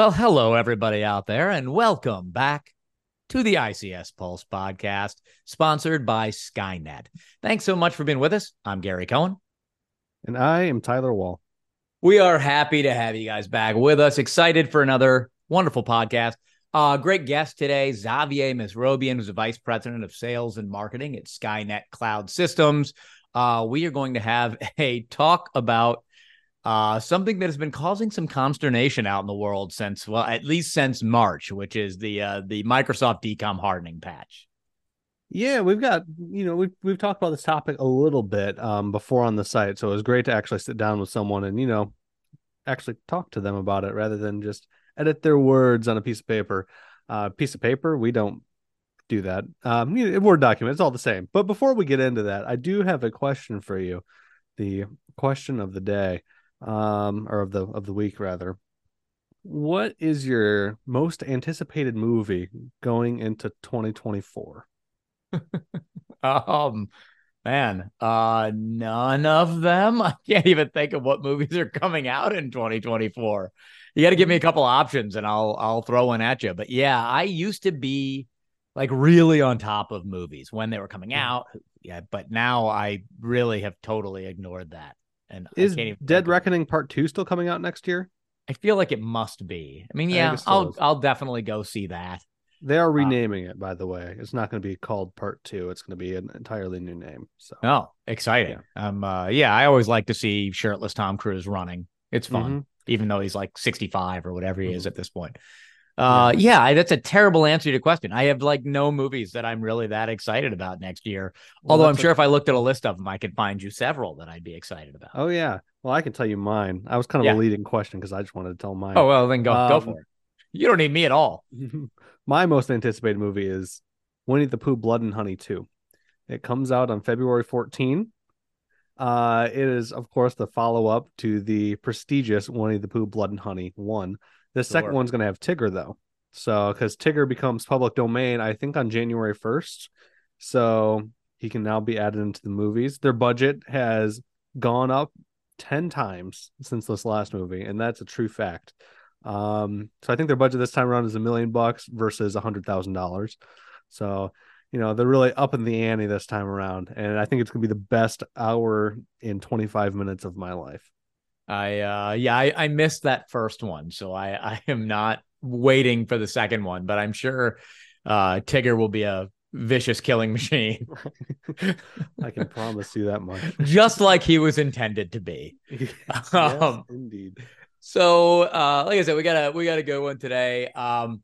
Well, hello, everybody out there, and welcome back to the ICS Pulse podcast, sponsored by Skkynet. Thanks so much for being with us. I'm Gary Cohen. And I am Tyler Wall. We are happy to have you guys back with us. Excited for another wonderful podcast. Uh, great guest today, Xavier Mesrobian, who's the vice president of sales and marketing at Skkynet Cloud Systems. Uh, we are going to have a talk about uh, something that has been causing some consternation out in the world since, well, at least since March, which is the uh, the Microsoft DCOM hardening patch. Yeah, we've got you know we've we've talked about this topic a little bit um, before on the site, so it was great to actually sit down with someone and you know actually talk to them about it rather than just edit their words on a piece of paper. Uh, piece of paper, we don't do that. Um, you know, Word document, it's all the same. But before we get into that, I do have a question for you. The question of the day um, or of the of the week rather. What is your most anticipated movie going into 2024? um, man, uh, none of them. I can't even think of what movies are coming out in 2024. You got to give me a couple options, and I'll I'll throw one at you. But yeah, I used to be like really on top of movies when they were coming mm-hmm. out. Yeah, but now I really have totally ignored that. And is Dead Reckoning Part Two still coming out next year? I feel like it must be. I mean, yeah, I I'll is. I'll definitely go see that. They are um, renaming um, it, by the way. It's not going to be called Part Two. It's going to be an entirely new name. So, oh, exciting! Yeah. Um, uh, yeah, I always like to see shirtless Tom Cruise running. It's fun, mm-hmm. even though he's like sixty-five or whatever he mm-hmm. is at this point. Uh, yeah. yeah, that's a terrible answer to your question. I have like no movies that I'm really that excited about next year. Well, Although I'm sure a... if I looked at a list of them, I could find you several that I'd be excited about. Oh yeah, well I can tell you mine. I was kind of yeah. a leading question because I just wanted to tell mine. Oh well, then go um, go for it. You don't need me at all. my most anticipated movie is Winnie the Pooh: Blood and Honey Two. It comes out on February 14. Uh, it is, of course, the follow up to the prestigious Winnie the Pooh: Blood and Honey One. The sure. second one's going to have Tigger though. So because Tigger becomes public domain, I think on January 1st. So he can now be added into the movies. Their budget has gone up 10 times since this last movie, and that's a true fact. Um, so I think their budget this time around is a million bucks versus a hundred thousand dollars. So, you know, they're really up in the ante this time around. And I think it's gonna be the best hour in 25 minutes of my life. I uh yeah, I, I missed that first one, so I I am not waiting for the second one, but I'm sure uh Tigger will be a vicious killing machine. I can promise you that much. Just like he was intended to be. yes, um, indeed. So uh like I said, we got a we got a good one today. Um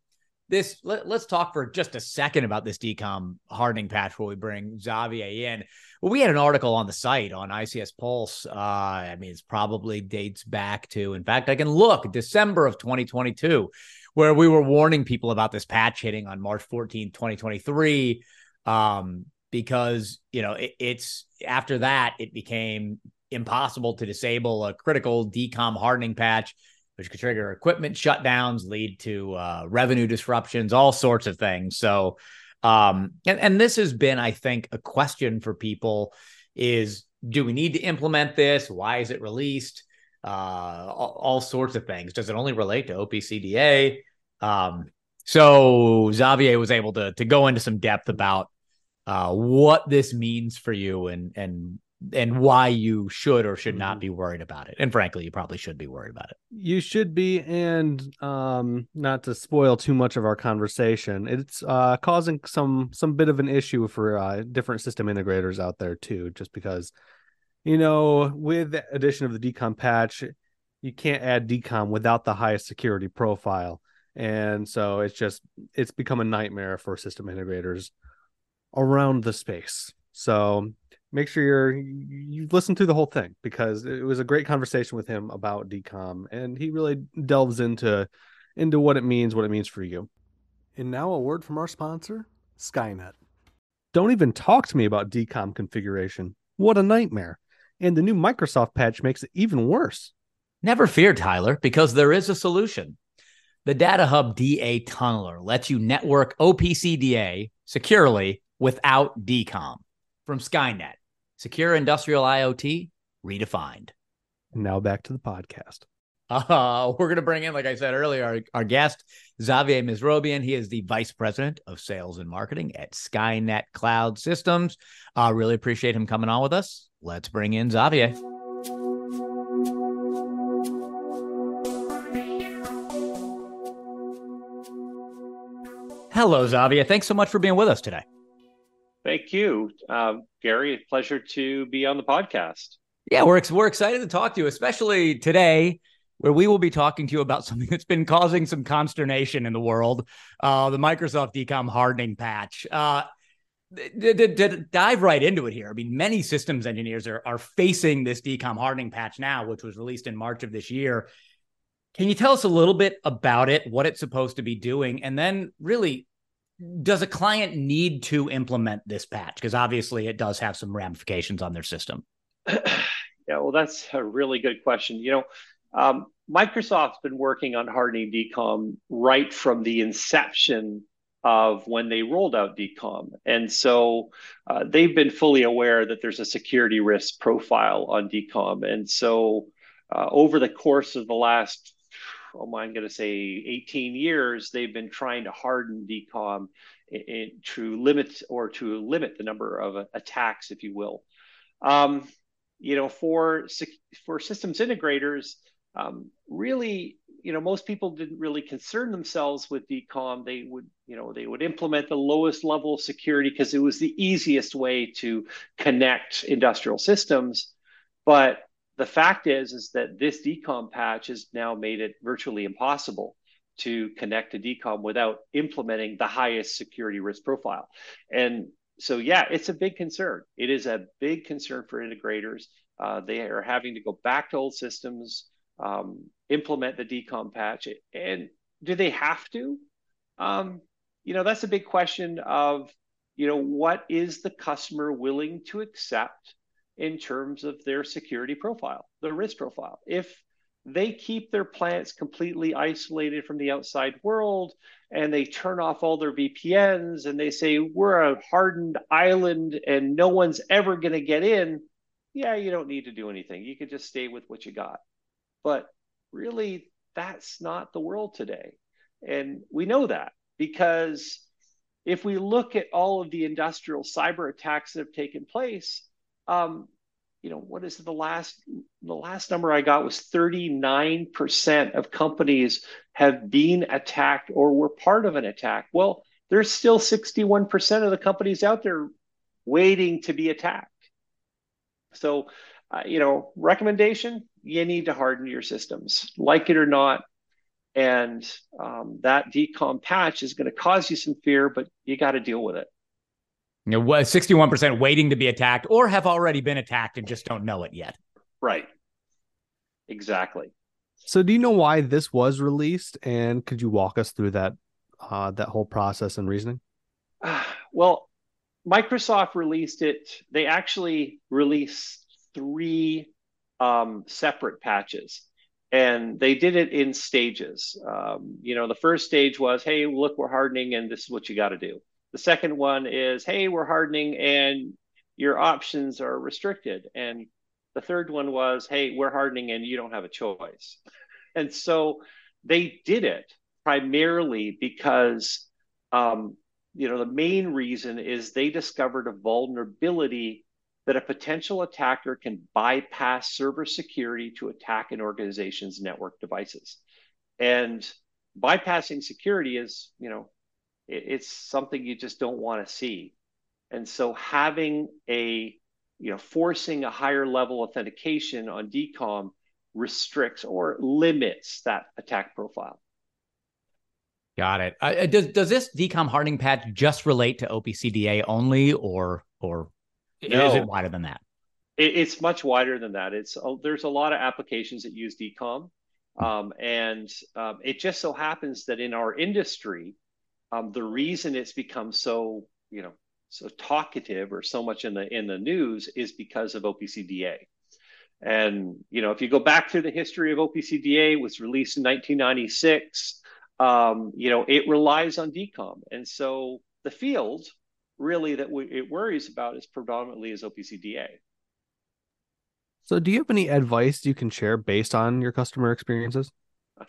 this let, us talk for just a second about this DCOM hardening patch where we bring Xavier in. Well, we had an article on the site on ICS Pulse. Uh, I mean, it's probably dates back to, in fact, I can look December of 2022, where we were warning people about this patch hitting on March 14, 2023. Um, because, you know, it, it's after that, it became impossible to disable a critical DCOM hardening patch which could trigger equipment shutdowns, lead to uh, revenue disruptions, all sorts of things. So, um, and, and this has been, I think, a question for people is do we need to implement this? Why is it released? Uh, all, all sorts of things. Does it only relate to OPCDA? Um, so Xavier was able to to go into some depth about uh, what this means for you and and and why you should or should not mm-hmm. be worried about it. And frankly, you probably should be worried about it. You should be, and um, not to spoil too much of our conversation, it's uh, causing some some bit of an issue for uh, different system integrators out there too. Just because, you know, with the addition of the DCOM patch, you can't add DCOM without the highest security profile, and so it's just it's become a nightmare for system integrators around the space. So make sure you're you listen to the whole thing because it was a great conversation with him about DCOM and he really delves into into what it means, what it means for you. And now a word from our sponsor, Skkynet. Don't even talk to me about DCOM configuration. What a nightmare. And the new Microsoft patch makes it even worse. Never fear, Tyler, because there is a solution. The Data Hub DA Tunneler lets you network OPCDA securely without DCOM from Skkynet. Secure industrial IoT redefined. And now back to the podcast. Uh, we're going to bring in, like I said earlier, our, our guest, Xavier Mesrobian. He is the vice president of sales and marketing at Skkynet Cloud Systems. Uh, really appreciate him coming on with us. Let's bring in Xavier. Hello, Xavier. Thanks so much for being with us today. Thank you, um, Gary. Pleasure to be on the podcast. Yeah, we're we're excited to talk to you, especially today, where we will be talking to you about something that's been causing some consternation in the world: uh, the Microsoft DCOM hardening patch. Uh, to, dive right into it here, I mean, many systems engineers are are facing this DCOM hardening patch now, which was released in March of this year. Can you tell us a little bit about it, what it's supposed to be doing, and then really, does a client need to implement this patch? Because obviously, it does have some ramifications on their system. yeah, well, that's a really good question. You know, um, Microsoft's been working on hardening DCOM right from the inception of when they rolled out DCOM. And so uh, they've been fully aware that there's a security risk profile on DCOM. And so uh, over the course of the last I'm going to say 18 years, they've been trying to harden DCOM in, in, to limit or to limit the number of attacks, if you will. Um, you know, for for systems integrators, um, really, you know, most people didn't really concern themselves with DCOM. They would, you know, they would implement the lowest level of security because it was the easiest way to connect industrial systems. But the fact is is that this DCOM patch has now made it virtually impossible to connect to DCOM without implementing the highest security risk profile. And so, yeah, it's a big concern. It is a big concern for integrators. Uh, they are having to go back to old systems, um, implement the DCOM patch. And do they have to? Um, you know, that's a big question of, you know, what is the customer willing to accept in terms of their security profile, their risk profile. If they keep their plants completely isolated from the outside world and they turn off all their VPNs and they say, we're a hardened island and no one's ever going to get in, yeah, you don't need to do anything. You could just stay with what you got. But really, that's not the world today. And we know that because if we look at all of the industrial cyber attacks that have taken place, um, you know, what is the last the last number I got was 39% of companies have been attacked or were part of an attack. Well, there's still 61% of the companies out there waiting to be attacked. So, uh, you know, recommendation, you need to harden your systems, like it or not. And um, that DCOM patch is going to cause you some fear, but you got to deal with it you know, 61% waiting to be attacked or have already been attacked and just don't know it yet. Right. Exactly. So do you know why this was released and could you walk us through that uh, that whole process and reasoning? well, Microsoft released it. They actually released three um, separate patches and they did it in stages. Um, you know, the first stage was, hey, look, we're hardening and this is what you got to do. The second one is, hey, we're hardening and your options are restricted. And the third one was, hey, we're hardening and you don't have a choice. And so they did it primarily because, um, you know, the main reason is they discovered a vulnerability that a potential attacker can bypass server security to attack an organization's network devices. And bypassing security is, you know, it's something you just don't want to see. And so having a, you know, forcing a higher level authentication on DCOM restricts or limits that attack profile. Got it. Uh, does does this DCOM hardening patch just relate to OPCDA only, or or no. is it wider than that? It, it's much wider than that. It's uh, there's a lot of applications that use DCOM, um, and um, it just so happens that in our industry, um, the reason it's become so you know so talkative or so much in the in the news is because of OPCDA. And you know, if you go back through the history of OPCDA, it was released in 1996. Um, you know, it relies on DCOM, and so the field really that we, it worries about is predominantly is OPCDA. So, do you have any advice you can share based on your customer experiences?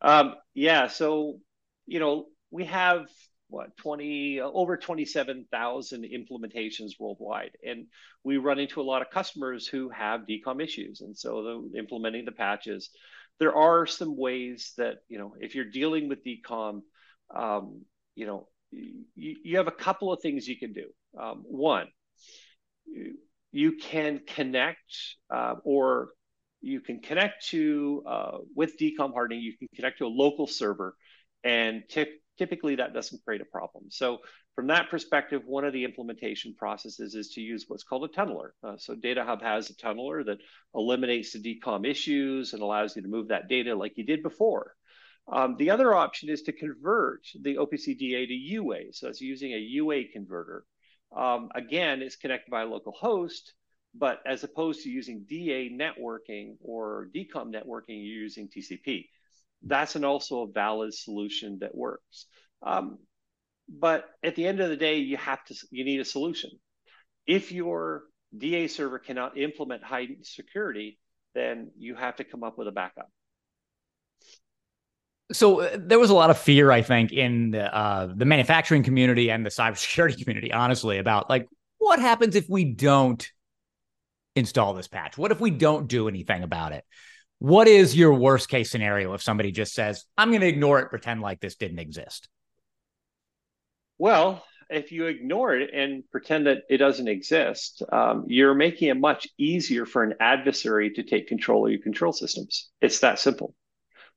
Um, yeah. So, you know, we have what 20 over 27,000 implementations worldwide and we run into a lot of customers who have DCOM issues and so the, implementing the patches. There are some ways that you know if you're dealing with DCOM um, you know you, you have a couple of things you can do. Um, one you can connect uh, or you can connect to uh, with DCOM hardening you can connect to a local server and t- typically that doesn't create a problem. So from that perspective, one of the implementation processes is to use what's called a tunneler. Uh, so Data Hub has a tunneler that eliminates the DCOM issues and allows you to move that data like you did before. Um, the other option is to convert the OPC DA to UA. So it's using a UA converter. Um, again, it's connected by a local host, but as opposed to using DA networking or DCOM networking, you're using TCP that's an also a valid solution that works. Um, but at the end of the day, you have to you need a solution. If your DA server cannot implement high security, then you have to come up with a backup. So uh, there was a lot of fear, I think, in the, uh, the manufacturing community and the cybersecurity community, honestly, about like what happens if we don't install this patch? What if we don't do anything about it? What is your worst case scenario if somebody just says, I'm going to ignore it, pretend like this didn't exist? Well, if you ignore it and pretend that it doesn't exist, um, you're making it much easier for an adversary to take control of your control systems. It's that simple.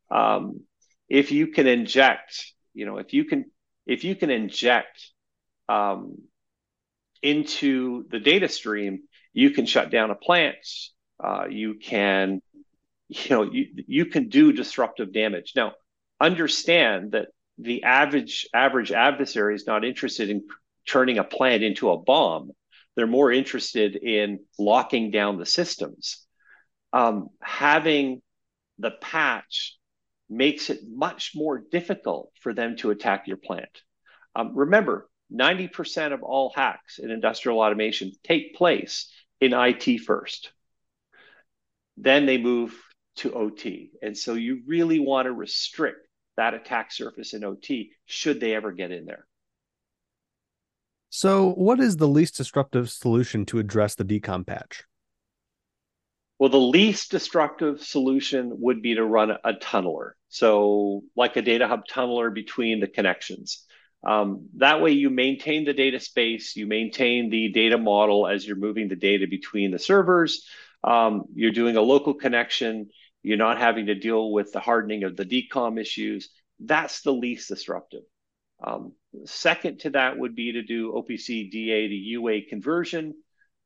Um, if you can inject, you know, if you can, if you can inject um, into the data stream, you can shut down a plant. Uh, you can you know you, you can do disruptive damage. Now understand that the average average adversary is not interested in turning a plant into a bomb. They're more interested in locking down the systems. Um, having the patch makes it much more difficult for them to attack your plant. Um, remember 90% of all hacks in industrial automation take place in IT first. Then they move to OT. And so you really want to restrict that attack surface in OT should they ever get in there. So, what is the least disruptive solution to address the DCOM patch? Well, the least destructive solution would be to run a tunneler. So, like a data hub tunneler between the connections. Um, that way, you maintain the data space, you maintain the data model as you're moving the data between the servers. Um, you're doing a local connection. You're not having to deal with the hardening of the DCOM issues. That's the least disruptive. Um, second to that would be to do OPC DA to UA conversion.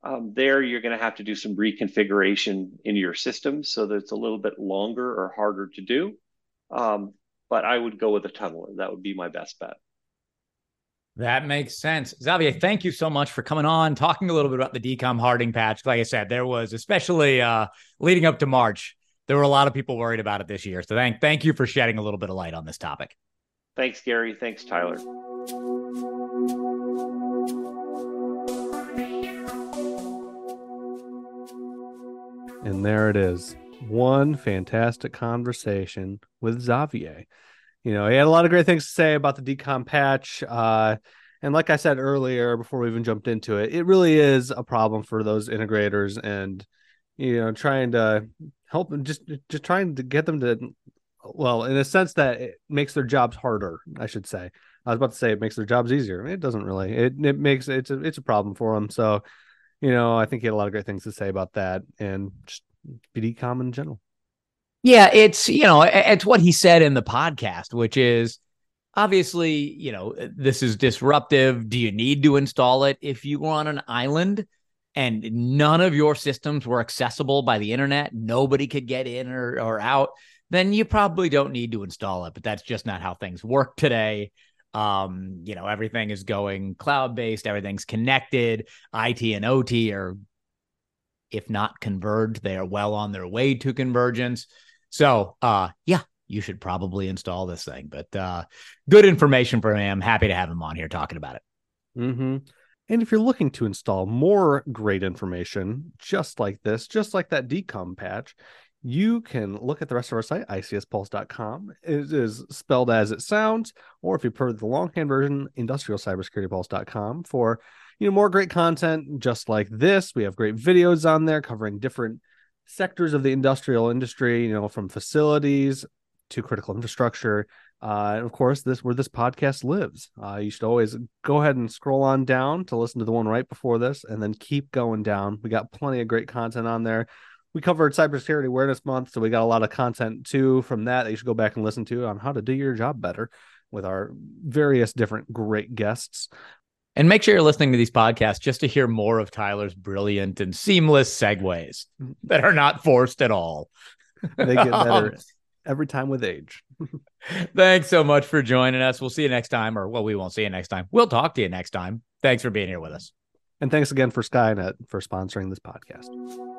Um, there, you're going to have to do some reconfiguration in your system so that it's a little bit longer or harder to do. Um, but I would go with a tunneler. That would be my best bet. That makes sense. Xavier, thank you so much for coming on, talking a little bit about the DCOM Harding patch. Like I said, there was especially uh, leading up to March, there were a lot of people worried about it this year. So thank thank you for shedding a little bit of light on this topic. Thanks, Gary. Thanks, Tyler. And there it is. One fantastic conversation with Xavier. You know, he had a lot of great things to say about the DCOM patch. Uh, and like I said earlier, before we even jumped into it, it really is a problem for those integrators and you know trying to help them just just trying to get them to well in a sense that it makes their jobs harder i should say. I was about to say it makes their jobs easier. It doesn't really it, it makes it's a it's a problem for them so you know i think he had a lot of great things to say about that and just DCOM in general yeah it's you know it's what he said in the podcast which is obviously you know this is disruptive do you need to install it if you were on an island and none of your systems were accessible by the internet, nobody could get in or, or out, then you probably don't need to install it. But that's just not how things work today. Um, you know, everything is going cloud based, everything's connected. IT and OT are, if not converged, they are well on their way to convergence. So, uh, yeah, you should probably install this thing. But uh, good information for him. I'm happy to have him on here talking about it. Mm-hmm. And if you're looking to install more great information just like this, just like that DCOM patch, you can look at the rest of our site, icspulse.com. It is spelled as it sounds, or if you prefer the longhand version, industrialcybersecuritypulse.com for you know more great content just like this. We have great videos on there covering different sectors of the industrial industry, you know, from facilities to critical infrastructure. Uh, and of course, this where this podcast lives. Uh, you should always go ahead and scroll on down to listen to the one right before this, and then keep going down. We got plenty of great content on there. We covered Cybersecurity Awareness Month, so we got a lot of content too from that that you should go back and listen to on how to do your job better with our various different great guests. And make sure you're listening to these podcasts just to hear more of Tyler's brilliant and seamless segues that are not forced at all. They get better um, every time with age. Thanks so much for joining us. We'll see you next time, or well, we won't see you next time. We'll talk to you next time. Thanks for being here with us. And thanks again for Skkynet for sponsoring this podcast.